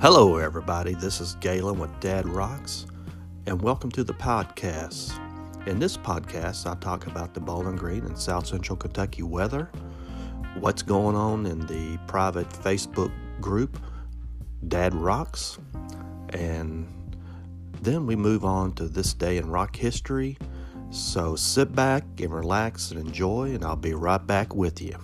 Hello, everybody. This is Galen with Dad Rocks, and welcome to the podcast. In this podcast, I talk about the Bowling Green and South Central Kentucky weather, what's going on in the private Facebook group, Dad Rocks, and then we move on to this day in rock history. So sit back and relax and enjoy, and I'll be right back with you.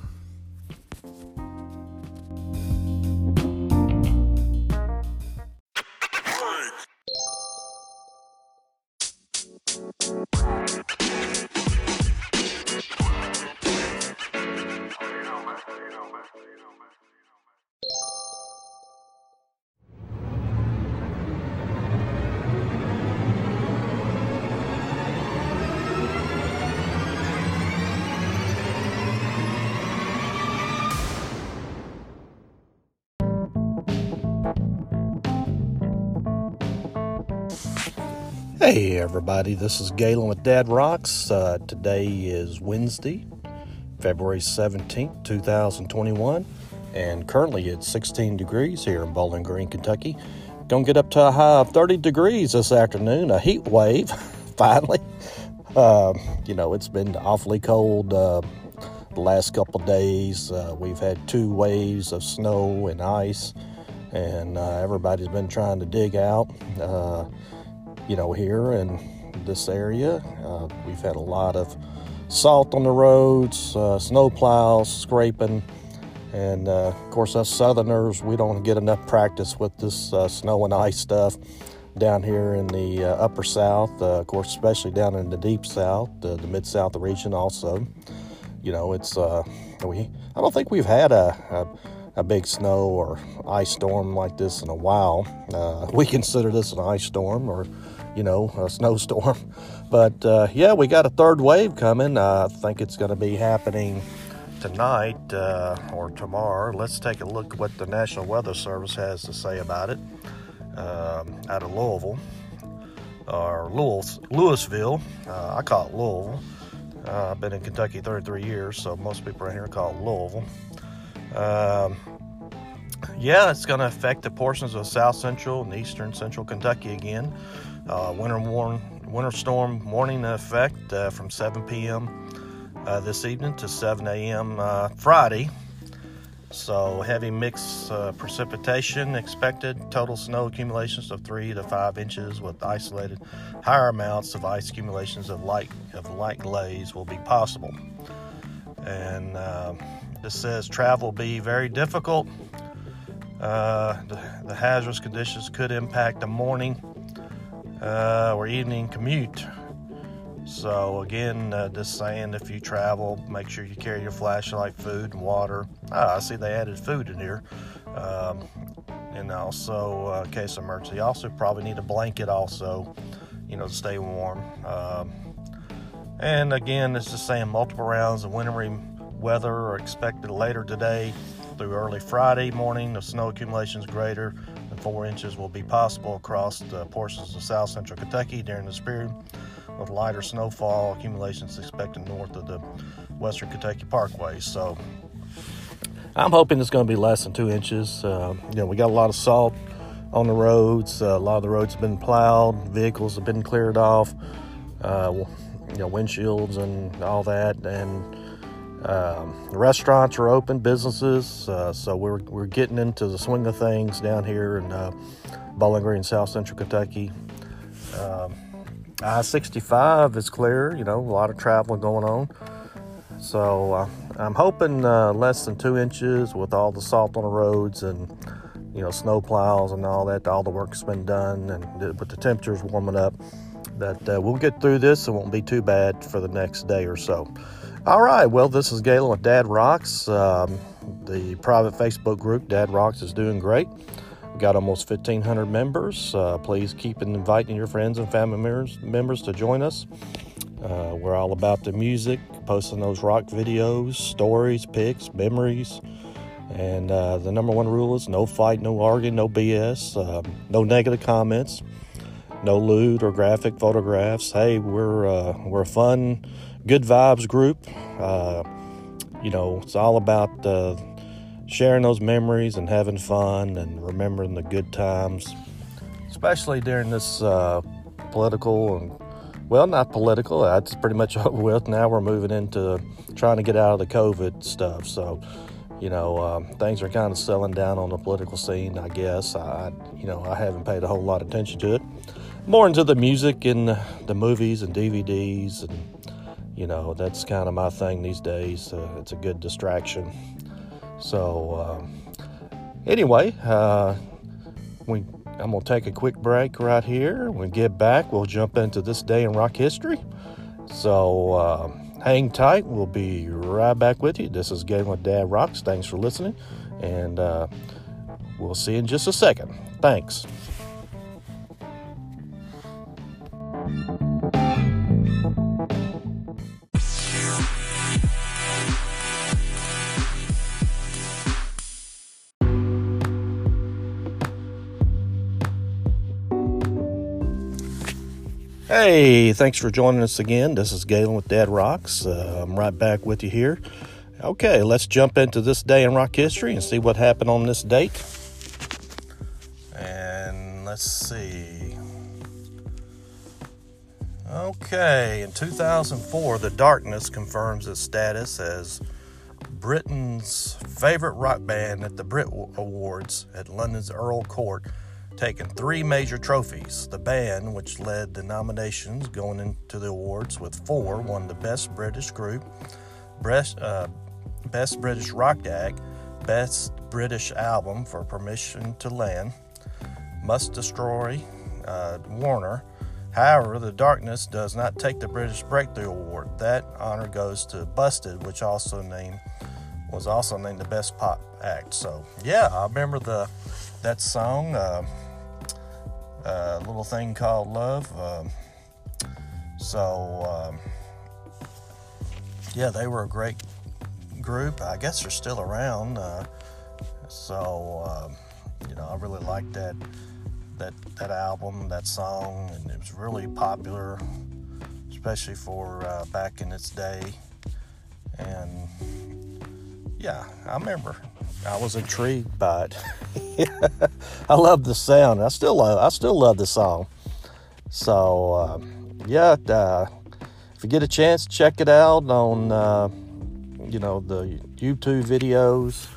break. Hey everybody, this is Galen with Dad Rocks. Uh, today is Wednesday, February 17th, 2021, and currently it's 16 degrees here in Bowling Green, Kentucky. Gonna get up to a high of 30 degrees this afternoon, a heat wave, finally. Uh, you know, it's been awfully cold uh, the last couple days. Uh, we've had two waves of snow and ice, and uh, everybody's been trying to dig out uh, you know, here in this area. Uh, we've had a lot of salt on the roads, uh, snow plows, scraping, and uh, of course, us Southerners, we don't get enough practice with this uh, snow and ice stuff down here in the uh, upper South, uh, of course, especially down in the deep South, the Mid South region, also. You know, it's we. I don't think we've had a, a a big snow or ice storm like this in a while. Uh, we consider this an ice storm or you know, a snowstorm. But uh, yeah, we got a third wave coming. Uh, I think it's going to be happening tonight uh, or tomorrow. Let's take a look what the National Weather Service has to say about it um, out of Louisville or Louis, Louisville. Uh, I call it Louisville. Uh, I've been in Kentucky 33 years, so most people around here call it Louisville. Um, yeah, it's going to affect the portions of South Central and Eastern Central Kentucky again. Uh, winter warn, winter storm warning effect uh, from 7 p.m. Uh, this evening to 7 a.m. Uh, Friday. So heavy mix uh, precipitation expected. Total snow accumulations of three to five inches, with isolated higher amounts of ice accumulations of light of light glaze will be possible. And uh, this says travel be very difficult. The, the hazardous conditions could impact the morning uh, or evening commute. So again, uh, just saying, if you travel, make sure you carry your flashlight, food, and water. Ah, I see they added food in here, um, and also uh, case of emergency. Also, probably need a blanket also, you know, to stay warm. Um, and again, it's just saying multiple rounds of wintry weather are expected later today through early Friday morning. The snow accumulation is greater than four inches will be possible across portions of south central Kentucky during this period, with lighter snowfall accumulations expected north of the western Kentucky Parkway. So I'm hoping it's going to be less than two inches. Uh, you know, we got a lot of salt on the roads. Uh, a lot of the roads have been plowed, vehicles have been cleared off, uh, you know, windshields and all that, and um, restaurants are open, businesses, uh, so we're, we're getting into the swing of things down here in uh, Bowling Green, South Central Kentucky. Um, I 65 is clear, you know, a lot of traveling going on. So uh, I'm hoping uh, less than two inches with all the salt on the roads and, you know, snow plows and all that. All the work's been done, and with the temperatures warming up, that uh, we'll get through this. And it won't be too bad for the next day or so. All right, well, this is Galen with Dad Rocks. Um, the private Facebook group, Dad Rocks, is doing great. We've got almost 1,500 members. Uh, please keep inviting your friends and family members, members to join us. Uh, we're all about the music, posting those rock videos, stories, pics, memories. And uh, the number one rule is no fight, no arguing, no BS, um, no negative comments, no lewd or graphic photographs. Hey, we're uh, we're fun good vibes group. Uh, you know, it's all about uh, sharing those memories and having fun and remembering the good times, especially during this uh, political and well, not political. That's pretty much over with. Now we're moving into trying to get out of the COVID stuff. So, you know, um, things are kind of settling down on the political scene. I guess I, you know, I haven't paid a whole lot of attention to it. More into the music and the movies and DVDs, and you know, that's kind of my thing these days. Uh, it's a good distraction. So, uh, anyway, uh, we I'm going to take a quick break right here. When we get back, we'll jump into this day in rock history. So uh, hang tight. We'll be right back with you. This is Galen with Dad Rocks. Thanks for listening. And uh, we'll see you in just a second. Thanks. Hey, thanks for joining us again. This is Galen with Dad Rocks. Uh, I'm right back with you here. Okay, let's jump into this day in rock history and see what happened on this date. And let's see. Okay, in 2004, The Darkness confirms its status as Britain's favorite rock band at the Brit Awards at London's Earl Court taken three major trophies. The band, which led the nominations going into the awards with four, won the Best British Group, Best, uh, Best British Rock Act, Best British Album for Permission to Land, Must Destroy, uh, Warner. However, The Darkness does not take the British Breakthrough Award. That honor goes to Busted, which also named was also named the Best Pop Act. So yeah, I remember the that song. Uh, a little thing called love. Um, so, um, yeah, they were a great group. I guess they're still around. Uh, so, um, you know, I really liked that that that album, that song, and it was really popular, especially for uh, back in its day. And yeah, I remember I was intrigued by it. I love the sound. I still love. I still love the song. So uh, yeah, uh, if you get a chance, check it out on uh, you know the YouTube videos.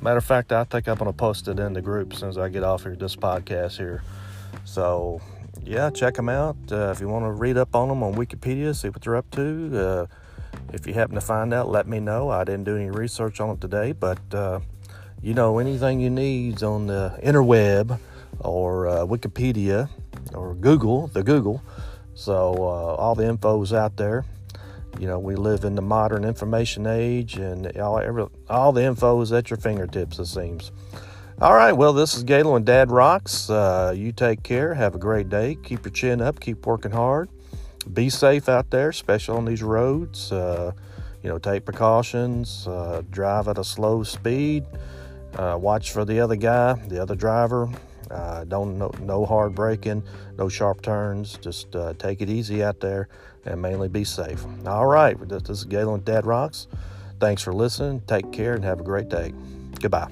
Matter of fact, I think I'm gonna post it in the group as soon as I get off here this podcast here. So yeah, check them out. Uh, if you want to read up on them on Wikipedia, see what they're up to. If you happen to find out, let me know. I didn't do any research on it today, but uh, you know, anything you need on the interweb or uh, Wikipedia or Google, the Google. So uh, all the info is out there. You know, we live in the modern information age, and all, every, all the info is at your fingertips, it seems. All right, well, this is Galen and Dad Rocks. Uh, you take care. Have a great day. Keep your chin up. Keep working hard. Be safe out there, especially on these roads. Uh, you know, take precautions. Uh, drive at a slow speed. Uh, watch for the other guy, the other driver. Uh, don't no, no, hard braking, no sharp turns. Just uh, take it easy out there and mainly be safe. All right, this is Galen Dad Rocks. Thanks for listening. Take care and have a great day. Goodbye.